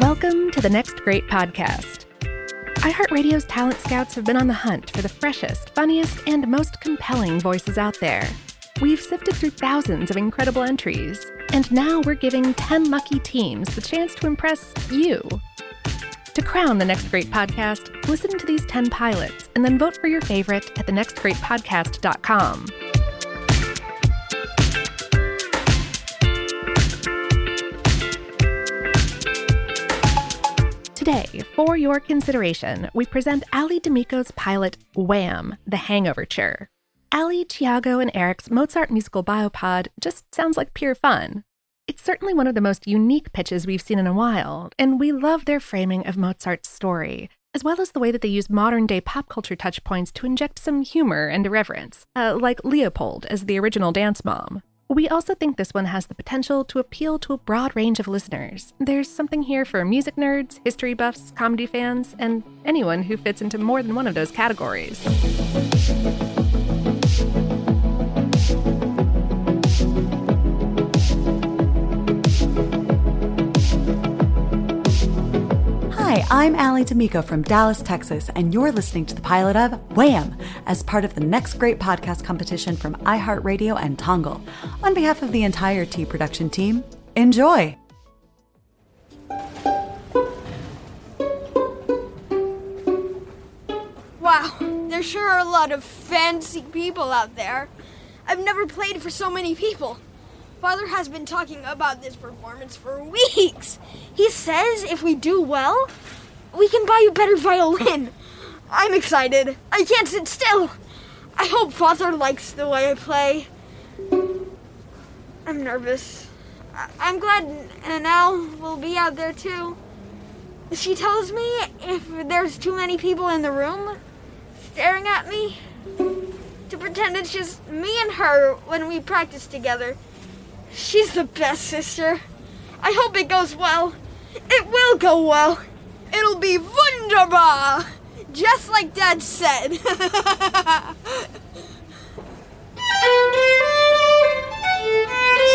Welcome to the Next Great Podcast. iHeartRadio's talent scouts have been on the hunt for the freshest, funniest, and most compelling voices out there. We've sifted through thousands of incredible entries, and now we're giving 10 lucky teams the chance to impress you. To crown the Next Great Podcast, listen to these 10 pilots and then vote for your favorite at thenextgreatpodcast.com. Today, for your consideration, we present Allie D'Amico's pilot WAM! The Hangover Hangoverture. Allie, Thiago, and Eric's Mozart musical biopod just sounds like pure fun. It's certainly one of the most unique pitches we've seen in a while, and we love their framing of Mozart's story, as well as the way that they use modern day pop culture touchpoints to inject some humor and irreverence, uh, like Leopold as the original dance mom. We also think this one has the potential to appeal to a broad range of listeners. There's something here for music nerds, history buffs, comedy fans, and anyone who fits into more than one of those categories. I'm Allie D'Amico from Dallas, Texas, and you're listening to the pilot of WAM! as part of the Next Great Podcast competition from iHeartRadio and Tongle. On behalf of the entire T production team, enjoy! Wow, there sure are a lot of fancy people out there. I've never played for so many people. Father has been talking about this performance for weeks. He says if we do well, we can buy a better violin. I'm excited. I can't sit still. I hope Father likes the way I play. I'm nervous. I- I'm glad Nannerl will be out there too. She tells me if there's too many people in the room staring at me, to pretend it's just me and her when we practice together. She's the best sister. I hope it goes well. It will go well. It'll be wunderbar, just like Dad said.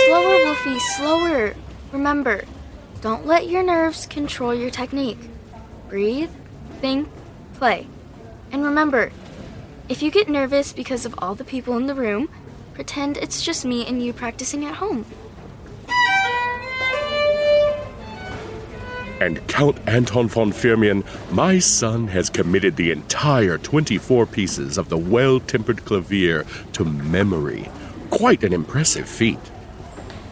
Slower, Wolfie, slower. Remember, don't let your nerves control your technique. Breathe, think, play. And remember, if you get nervous because of all the people in the room, pretend it's just me and you practicing at home. And Count Anton von Firmian, my son has committed the entire 24 pieces of the well tempered clavier to memory. Quite an impressive feat.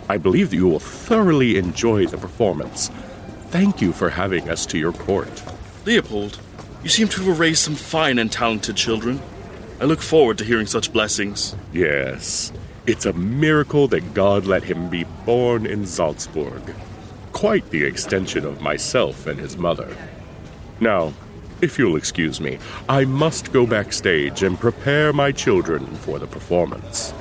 I believe that you will thoroughly enjoy the performance. Thank you for having us to your court. Leopold, you seem to have raised some fine and talented children. I look forward to hearing such blessings. Yes, it's a miracle that God let him be born in Salzburg. Quite the extension of myself and his mother. Now, if you'll excuse me, I must go backstage and prepare my children for the performance.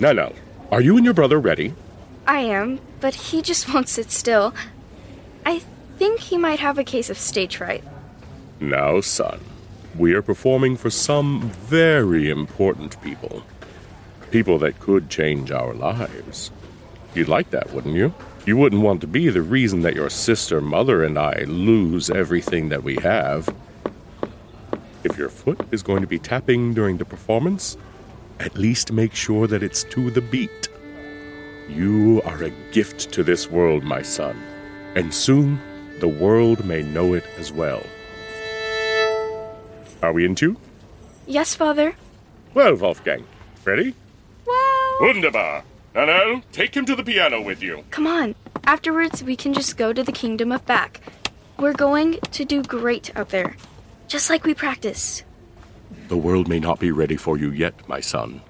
Now, are you and your brother ready? I am, but he just won't sit still. I think he might have a case of stage fright. Now, son, we are performing for some very important people. People that could change our lives. You'd like that, wouldn't you? You wouldn't want to be the reason that your sister, mother, and I lose everything that we have. If your foot is going to be tapping during the performance, at least make sure that it's to the beat. You are a gift to this world, my son, and soon the world may know it as well. Are we in tune? Yes, Father. Well, Wolfgang, ready? well, Wunderbar! Nannerl, take him to the piano with you. Come on. Afterwards, we can just go to the kingdom of Back. We're going to do great out there, just like we practiced. The world may not be ready for you yet, my son,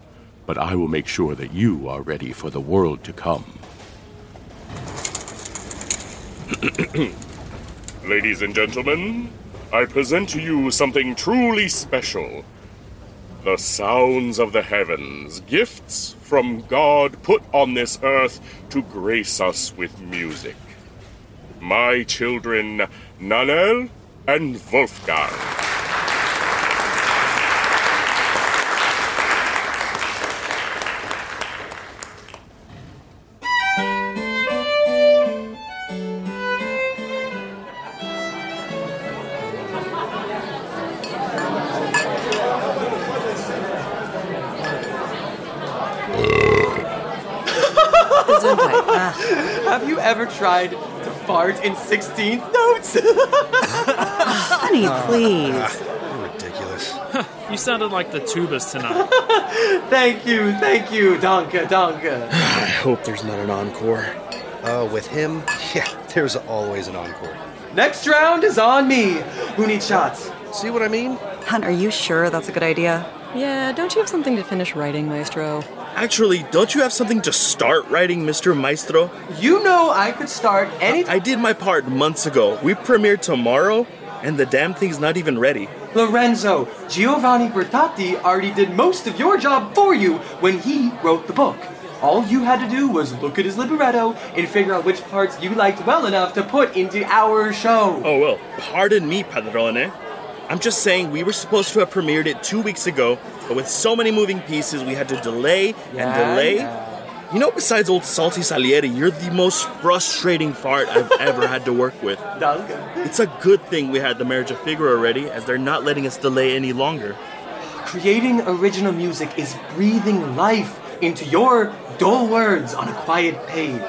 but I will make sure that you are ready for the world to come. Ladies and gentlemen, I present to you something truly special. The sounds of the heavens, gifts from God put on this earth to grace us with music. My children, Nannerl and Wolfgang. Tried to fart in 16th notes? honey, please. You're ridiculous. You sounded like the tubas tonight. thank you, thank you, Donka, Donka. I hope there's not an encore. Uh, with him, yeah, there's always an encore. Next round is on me. Who needs shots? See what I mean? Hun, are you sure that's a good idea? Yeah, don't you have something to finish writing, Maestro? Actually, don't you have something to start writing, Mr. Maestro? You know I could start any. I did my part months ago. We premiere tomorrow, and the damn thing's not even ready. Lorenzo, Giovanni Bertati already did most of your job for you when he wrote the book. All you had to do was look at his libretto and figure out which parts you liked well enough to put into our show. Oh well, pardon me, Padrone. I'm just saying we were supposed to have premiered it two weeks ago, but with so many moving pieces, we had to delay and delay. yeah. You know, besides old Salty Salieri, you're the most frustrating fart I've ever had to work with. Donka. It's a good thing we had the marriage of Figaro already, as they're not letting us delay any longer. Creating original music is breathing life into your dull words on a quiet page.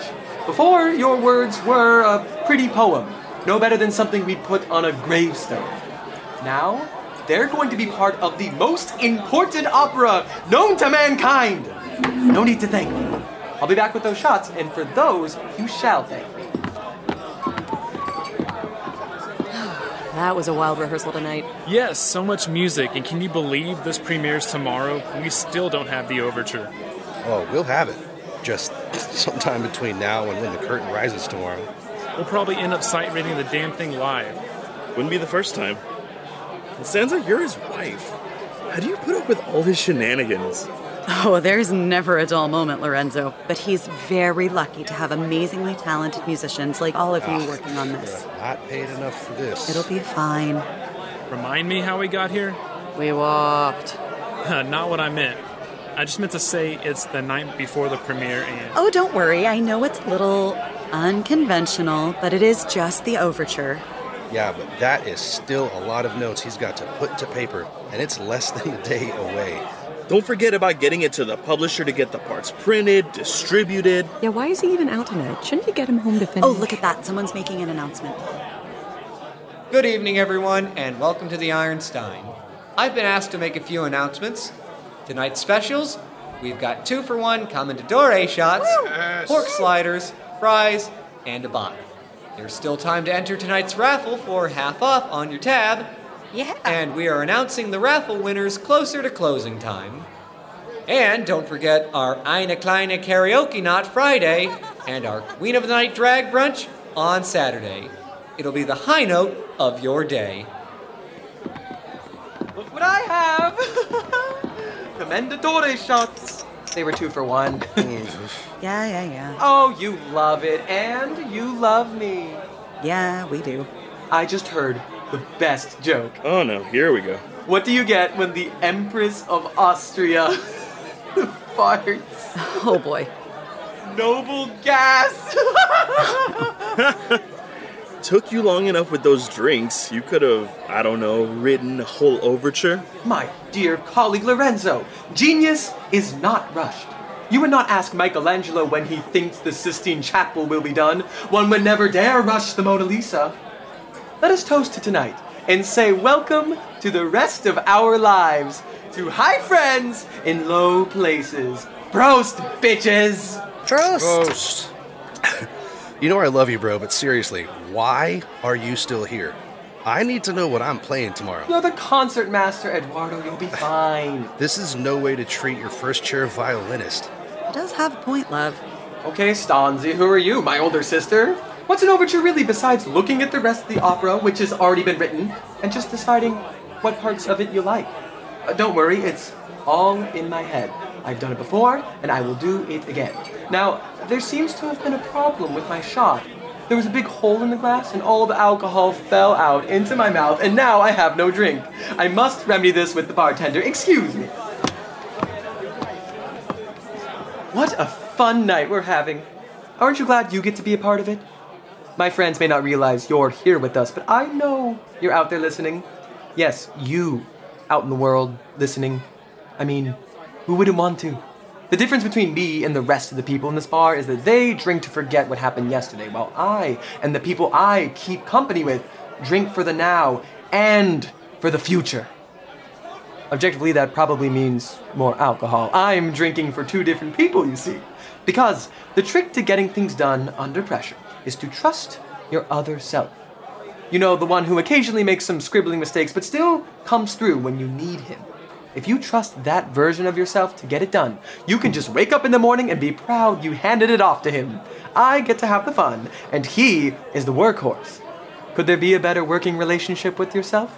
Before, your words were a pretty poem, no better than something we put on a gravestone. Now, they're going to be part of the most important opera known to mankind. No need to thank me. I'll be back with those shots, and for those, you shall thank me. That was a wild rehearsal tonight. yes, so much music, and can you believe this premieres tomorrow? We still don't have the overture. Oh, we'll have it. Just sometime between now and when the curtain rises tomorrow. We'll probably end up sight reading the damn thing live. Wouldn't be the first time. Sansa, you're his wife. How do you put up with all his shenanigans? Oh, there's never a dull moment, Lorenzo. But he's very lucky to have amazingly talented musicians like all of you ah, working on this. Not paid enough for this. It'll be fine. Remind me how we got here? We walked. Not what I meant. I just meant to say it's the night before the premiere and. Oh, don't worry. I know it's a little unconventional, but it is just the overture. Yeah, but that is still a lot of notes he's got to put to paper, and it's less than a day away. Don't forget about getting it to the publisher to get the parts printed, distributed. Yeah, why is he even out tonight? Shouldn't you get him home to oh, finish? Oh, look at that. Someone's making an announcement. Good evening, everyone, and welcome to the Ironstein. I've been asked to make a few announcements. Tonight's specials we've got two for one Commendatore shots, pork sliders, fries, and a bot. There's still time to enter tonight's raffle for half off on your tab. Yeah. And we are announcing the raffle winners closer to closing time. And don't forget our Eine Kleine Karaoke Knot Friday and our Queen of the Night Drag Brunch on Saturday. It'll be the high note of your day. Look what I have! Commendatore shots. They were two for one. Yeah, yeah, yeah. oh, you love it, and you love me. Yeah, we do. I just heard the best joke. Oh no, here we go. What do you get when the Empress of Austria farts? Oh boy. Noble gas! Took you long enough with those drinks, you could have, I don't know, written a whole overture. My dear colleague Lorenzo, genius is not rushed. You would not ask Michelangelo when he thinks the Sistine Chapel will be done. One would never dare rush the Mona Lisa. Let us toast to tonight and say welcome to the rest of our lives, to high friends in low places. Prost, bitches! Prost. You know I love you, bro, but seriously, why are you still here? I need to know what I'm playing tomorrow. You're the concert master, Eduardo. You'll be fine. This is no way to treat your first chair violinist. He does have a point, love. Okay, Stanzi, who are you, my older sister? What's an overture really besides looking at the rest of the opera, which has already been written, and just deciding what parts of it you like? Uh, don't worry, it's all in my head. I've done it before, and I will do it again. Now, there seems to have been a problem with my shot. There was a big hole in the glass, and all the alcohol fell out into my mouth, and now I have no drink. I must remedy this with the bartender. Excuse me. What a fun night we're having. Aren't you glad you get to be a part of it? My friends may not realize you're here with us, but I know you're out there listening. Yes, you out in the world listening. I mean, who wouldn't want to? The difference between me and the rest of the people in this bar is that they drink to forget what happened yesterday, while I and the people I keep company with drink for the now and for the future. Objectively, that probably means more alcohol. I'm drinking for two different people, you see. Because the trick to getting things done under pressure is to trust your other self. You know, the one who occasionally makes some scribbling mistakes but still comes through when you need him. If you trust that version of yourself to get it done, you can just wake up in the morning and be proud you handed it off to him. I get to have the fun, and he is the workhorse. Could there be a better working relationship with yourself?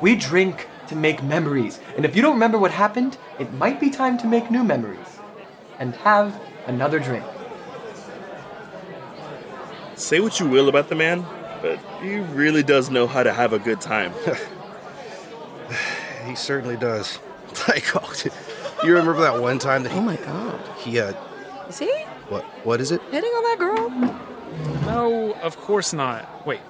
We drink to make memories, and if you don't remember what happened, it might be time to make new memories. And have another drink. Say what you will about the man, but he really does know how to have a good time. He certainly does. Like, oh, you remember that one time that he? Oh my god. He uh, Is he what? What is it? hitting on that girl? No, of course not. Wait,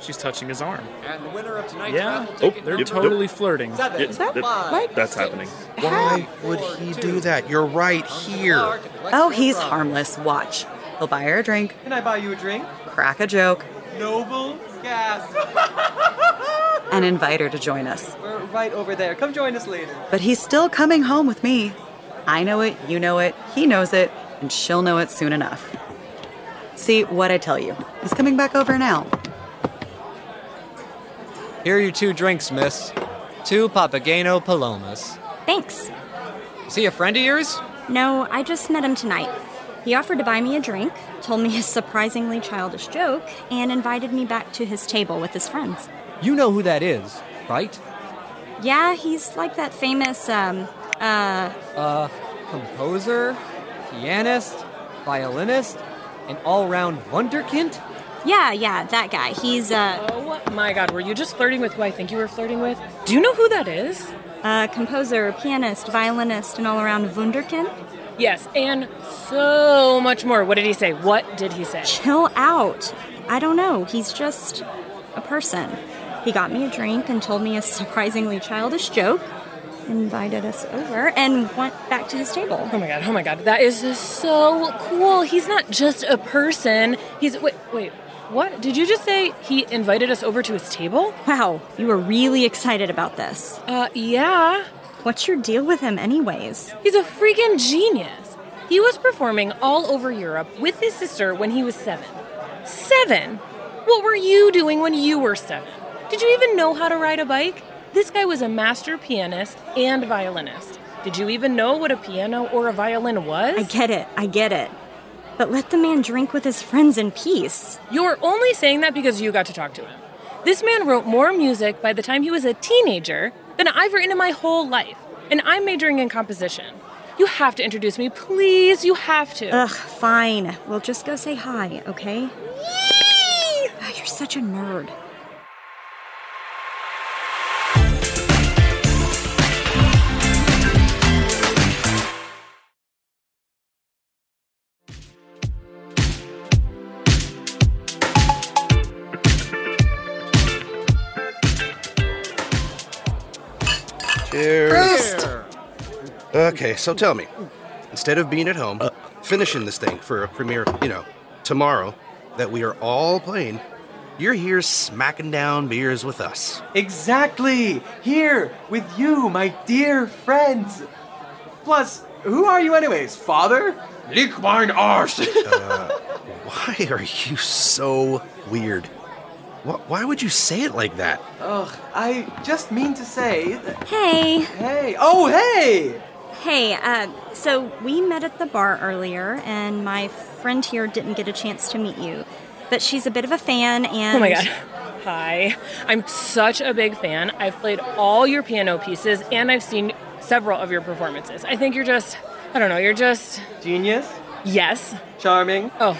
she's touching his arm. And the winner of tonight's Yeah, raffle oh, ticket they're Yep, totally flirting. Seven. Is that yep, like- that's happening. Why would he do that? You're right here. Oh, he's harmless. Watch. He'll buy her a drink, Can I buy you a drink? crack a joke, Noble gas. and invite her to join us. We're right over there. Come join us later. But he's still coming home with me. I know it, you know it, he knows it, and she'll know it soon enough. See, what I tell you. He's coming back over now. Here are your two drinks, miss. Two Papageno Palomas. Thanks. Is he a friend of yours? No, I just met him tonight. He offered to buy me a drink, told me a surprisingly childish joke, and invited me back to his table with his friends. You know who that is, right? Yeah, he's like that famous, um, uh, Uh, composer, pianist, violinist, an all-round wunderkind? yeah, yeah, that guy. He's, uh, Oh my god, were you just flirting with who I think you were flirting with? Do you know who that is? a composer, pianist, violinist, and all around wunderkind. Yes, and so much more. What did he say? What did he say? Chill out. I don't know. He's just a person. He got me a drink and told me a surprisingly childish joke, invited us over, and went back to his table. Oh my god, oh my god, that is so cool. He's not just a person. He's wait, wait. What? Did you just say he invited us over to his table? Wow, you were really excited about this. Uh, yeah. What's your deal with him, anyways? He's a freaking genius. He was performing all over Europe with his sister when he was seven. Seven? What were you doing when you were seven? Did you even know how to ride a bike? This guy was a master pianist and violinist. Did you even know what a piano or a violin was? I get it, I get it. But let the man drink with his friends in peace. You're only saying that because you got to talk to him. This man wrote more music by the time he was a teenager than I've written in my whole life, and I'm majoring in composition. You have to introduce me, please. You have to. Ugh, fine. We'll just go say hi, okay? Ah, You're such a nerd. Cheers. Okay, so tell me, instead of being at home, uh. finishing this thing for a premiere, you know, tomorrow, that we are all playing, you're here smacking down beers with us. Exactly! Here, with you, my dear friends! Plus, who are you, anyways? Father? Lick mine arse! Uh, why are you so weird? Wh- Why would you say it like that? Ugh, I just mean to say that. Hey. Hey! Oh, hey! Hey, uh, so we met at the bar earlier, and my friend here didn't get a chance to meet you. But she's a bit of a fan, and. Oh my god. Hi. I'm such a big fan. I've played all your piano pieces and I've seen several of your performances. I think you're just, I don't know, you're just. Genius? Yes. Charming? Oh,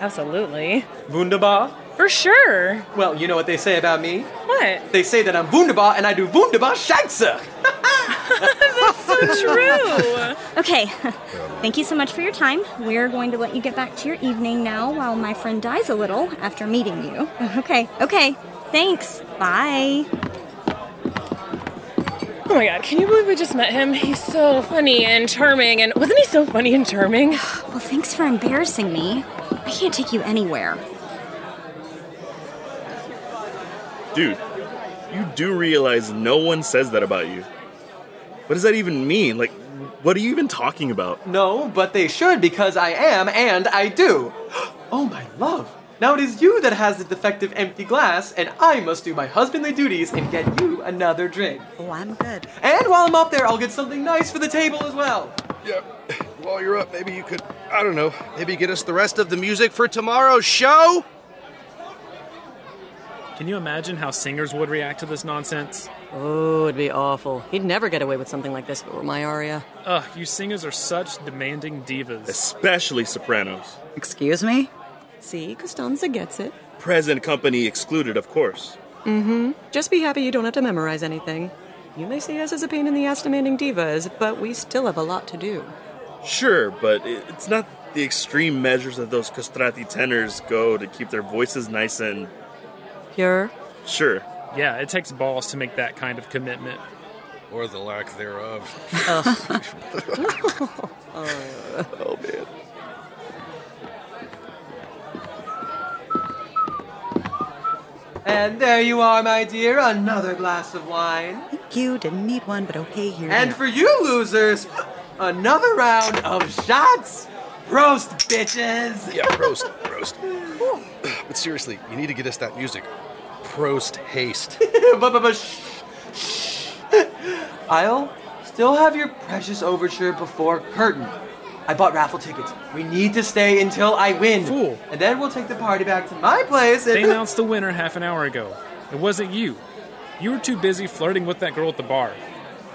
absolutely. Wunderbar? For sure. Well, you know what they say about me? What? They say that I'm wunderbar and I do wunderbar Scheiße! That's so true. Okay, thank you so much for your time. We're going to let you get back to your evening now while my friend dies a little after meeting you. Okay, okay. Thanks. Bye. Oh my god, can you believe we just met him? He's so funny and charming, and wasn't he so funny and charming? Well, thanks for embarrassing me. I can't take you anywhere. Dude, you do realize no one says that about you. What does that even mean? Like, what are you even talking about? No, but they should because I am and I do. Oh, my love. Now it is you that has the defective empty glass, and I must do my husbandly duties and get you another drink. Oh, I'm good. And while I'm up there, I'll get something nice for the table as well. Yeah. While you're up, maybe you could, I don't know, maybe get us the rest of the music for tomorrow's show? Can you imagine how singers would react to this nonsense? Oh, it'd be awful. He'd never get away with something like this if it were my aria. Ugh, you singers are such demanding divas. Especially sopranos. Excuse me? See, Costanza gets it. Present company excluded, of course. Mm-hmm. Just be happy you don't have to memorize anything. You may see us as a pain in the ass demanding divas, but we still have a lot to do. Sure, but it's not the extreme measures that those castrati tenors go to keep their voices nice and. Pure? Sure. Yeah, it takes balls to make that kind of commitment. Or the lack thereof. oh, man. And there you are, my dear, another glass of wine. Thank you. Didn't need one, but okay, here. And for you losers, another round of shots. Roast, bitches. Yeah, roast, roast. But seriously, you need to get us that music. Prost haste. I'll still have your precious overture before curtain. I bought raffle tickets. We need to stay until I win. Fool. And then we'll take the party back to my place and. They announced the winner half an hour ago. It wasn't you. You were too busy flirting with that girl at the bar.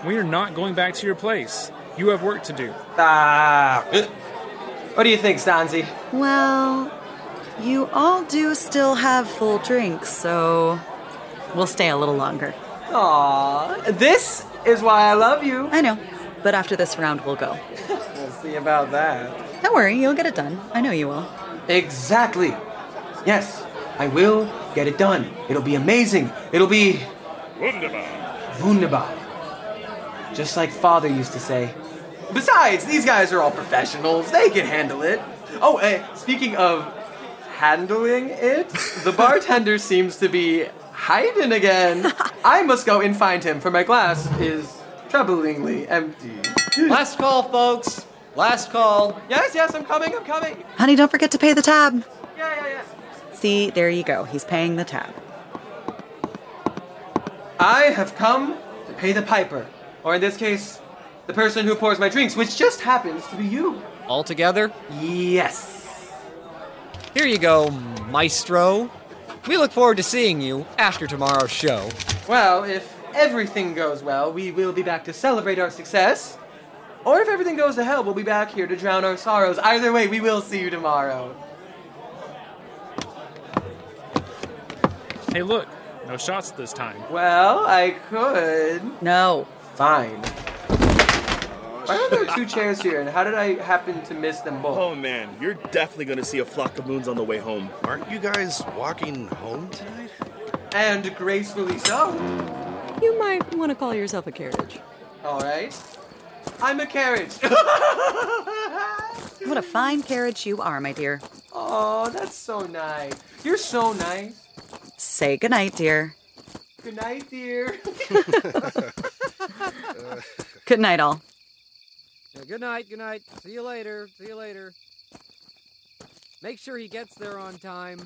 We are not going back to your place. You have work to do. Ah. What do you think, Stanzi? Well, you all do still have full drinks, so we'll stay a little longer. Aw, this is why I love you. I know, but after this round, we'll go. We'll see about that. Don't worry, you'll get it done. I know you will. Exactly. Yes, I will get it done. It'll be amazing. It'll be Wunderbar. wunderbar. Just like father used to say. Besides, these guys are all professionals. They can handle it. Oh, eh, speaking of handling it, the bartender seems to be hiding again. I must go and find him, for my glass is troublingly empty. Last call, folks. Last call. Yes, yes, I'm coming, I'm coming. Honey, don't forget to pay the tab. Yeah, yeah, yeah. See, there you go. He's paying the tab. I have come to pay the piper, or in this case, the person who pours my drinks, which just happens to be you. All together? Yes. Here you go, maestro. We look forward to seeing you after tomorrow's show. Well, if everything goes well, we will be back to celebrate our success. Or if everything goes to hell, we'll be back here to drown our sorrows. Either way, we will see you tomorrow. Hey, look, no shots this time. Well, I could. No. Fine. Why are there two chairs here, and how did I happen to miss them both? Oh man, you're definitely gonna see a flock of moons on the way home. Aren't you guys walking home tonight? And gracefully so. You might want to call yourself a carriage. All right. I'm a carriage. What a fine carriage you are, my dear. oh, that's so nice. You're so nice. Say goodnight, dear. Good night, dear. Good night, all. Yeah, good night, good night. See you later. See you later. Make sure he gets there on time.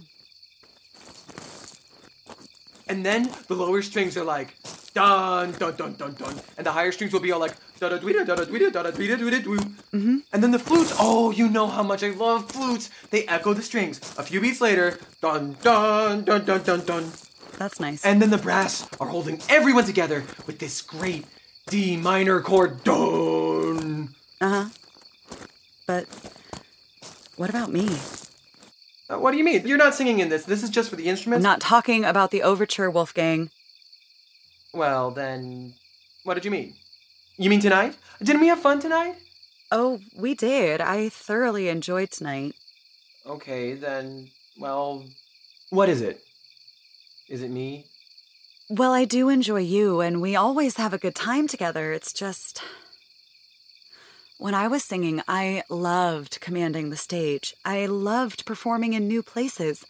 And then the lower strings are like dun dun dun dun dun, and the higher strings will be all like da da dweeda da da dweeda da da dweeda dweeda dwoo. Mm-hmm. And then the flutes, oh, you know how much I love flutes. They echo the strings. A few beats later, dun dun dun dun dun dun. That's nice. And then the brass are holding everyone together with this great D minor chord dun. Uh huh. But what about me? Uh, what do you mean? You're not singing in this. This is just for the instruments. I'm Not talking about the overture, Wolfgang. Well, then, what did you mean? You mean tonight? Didn't we have fun tonight? Oh, we did. I thoroughly enjoyed tonight. Okay, then, well, what is it? Is it me? Well, I do enjoy you, and we always have a good time together. It's just. When I was singing, I loved commanding the stage. I loved performing in new places.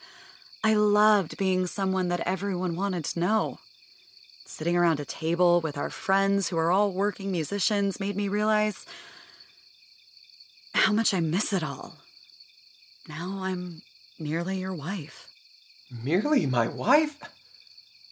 I loved being someone that everyone wanted to know. Sitting around a table with our friends who are all working musicians made me realize how much I miss it all. Now I'm merely your wife. Merely my wife?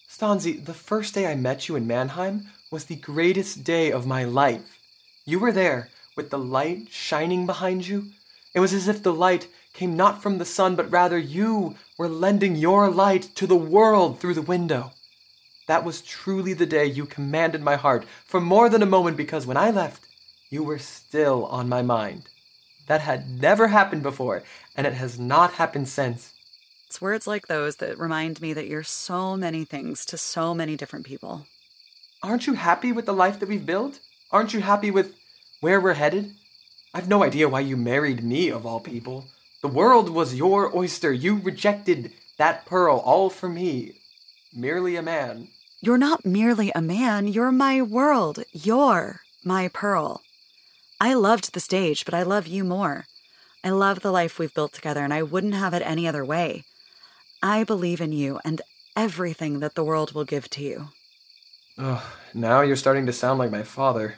Stanzi, the first day I met you in Mannheim was the greatest day of my life. You were there, with the light shining behind you. It was as if the light came not from the sun, but rather you were lending your light to the world through the window. That was truly the day you commanded my heart for more than a moment because when I left, you were still on my mind. That had never happened before, and it has not happened since. It's words like those that remind me that you're so many things to so many different people. Aren't you happy with the life that we've built? Aren't you happy with where we're headed? I've no idea why you married me, of all people. The world was your oyster. You rejected that pearl all for me. Merely a man. You're not merely a man, you're my world. You're my pearl. I loved the stage, but I love you more. I love the life we've built together, and I wouldn't have it any other way. I believe in you and everything that the world will give to you. Oh, now you're starting to sound like my father.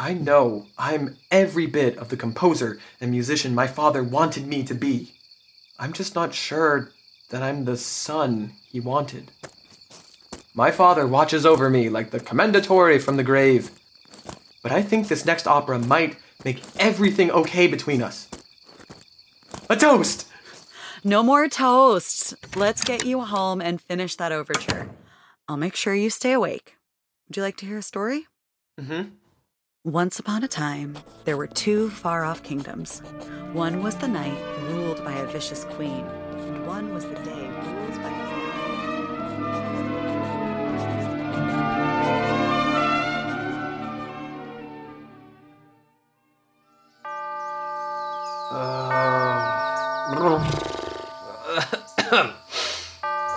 I know I'm every bit of the composer and musician my father wanted me to be. I'm just not sure that I'm the son he wanted. My father watches over me like the commendatore from the grave. But I think this next opera might make everything okay between us. A toast! No more toasts. Let's get you home and finish that overture. I'll make sure you stay awake. Would you like to hear a story? Mm-hmm. Once upon a time, there were two far off kingdoms. One was the night, ruled by a vicious queen, and one was the day, ruled by a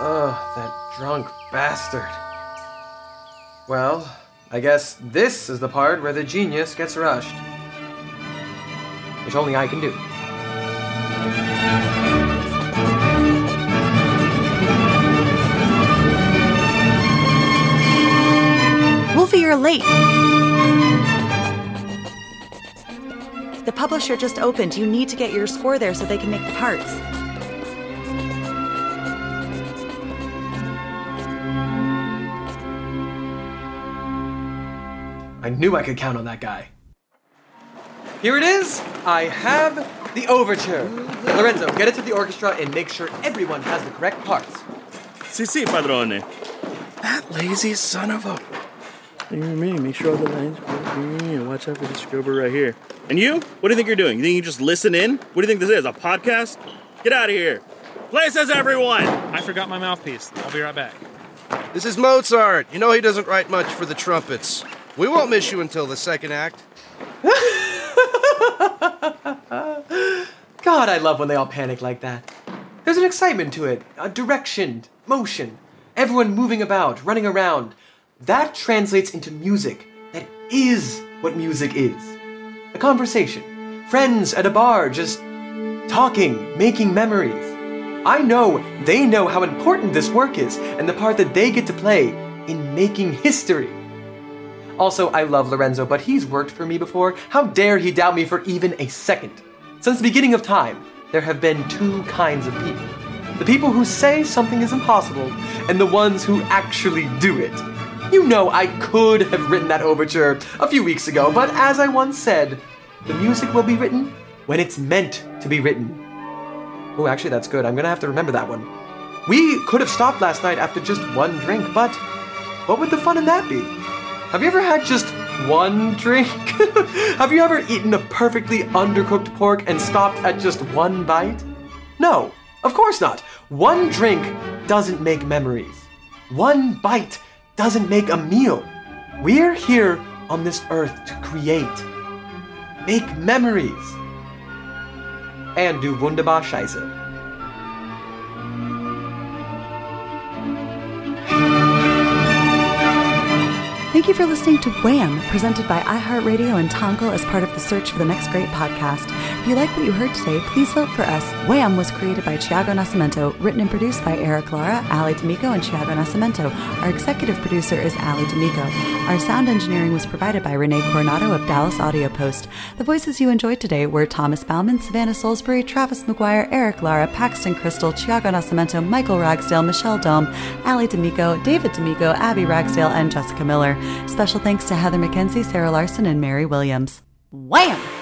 oh, that drunk bastard. Well, I guess this is the part where the genius gets rushed. Which only I can do. Wolfie, you're late. The publisher just opened. You need to get your score there so they can make the parts. Knew I could count on that guy. Here it is. I have the overture. Lorenzo, get it to the orchestra and make sure everyone has the correct parts. Si, si, padrone. That lazy son of a. You know me. Make sure all the lines are correct. Yeah, watch out for the scrubber right here. And you? What do you think you're doing? You think you just listen in? What do you think this is? A podcast? Get out of here. Places, everyone! I forgot my mouthpiece. I'll be right back. This is Mozart. You know he doesn't write much for the trumpets. We won't miss you until the second act. God, I love when they all panic like that. There's an excitement to it, a direction, motion, everyone moving about, running around. That translates into music. That is what music is. A conversation. Friends at a bar just talking, making memories. I know they know how important this work is and the part that they get to play in making history. Also, I love Lorenzo, but he's worked for me before. How dare he doubt me for even a second? Since the beginning of time, there have been two kinds of people the people who say something is impossible, and the ones who actually do it. You know, I could have written that overture a few weeks ago, but as I once said, the music will be written when it's meant to be written. Oh, actually, that's good. I'm gonna have to remember that one. We could have stopped last night after just one drink, but what would the fun in that be? Have you ever had just one drink? Have you ever eaten a perfectly undercooked pork and stopped at just one bite? No, of course not. One drink doesn't make memories. One bite doesn't make a meal. We're here on this earth to create, make memories, and do wunderbar Scheiße. Thank you for listening to WAM, presented by iHeartRadio and Tongle as part of the Search for the Next Great podcast. If you like what you heard today, please vote for us. WAM was created by Thiago Nascimento, written and produced by Eric Lara, Allie D'Amico, and Thiago Nascimento. Our executive producer is Allie D'Amico. Our sound engineering was provided by Renee Coronado of Dallas Audio Post. The voices you enjoyed today were Thomas Bauman, Savannah Salisbury, Travis McGuire, Eric Lara, Paxton Crystal, Thiago Nascimento, Michael Ragsdale, Michelle Dome, Allie D'Amico, David D'Amico, Abby Ragsdale, and Jessica Miller. Special thanks to Heather McKenzie, Sarah Larson, and Mary Williams. WAM!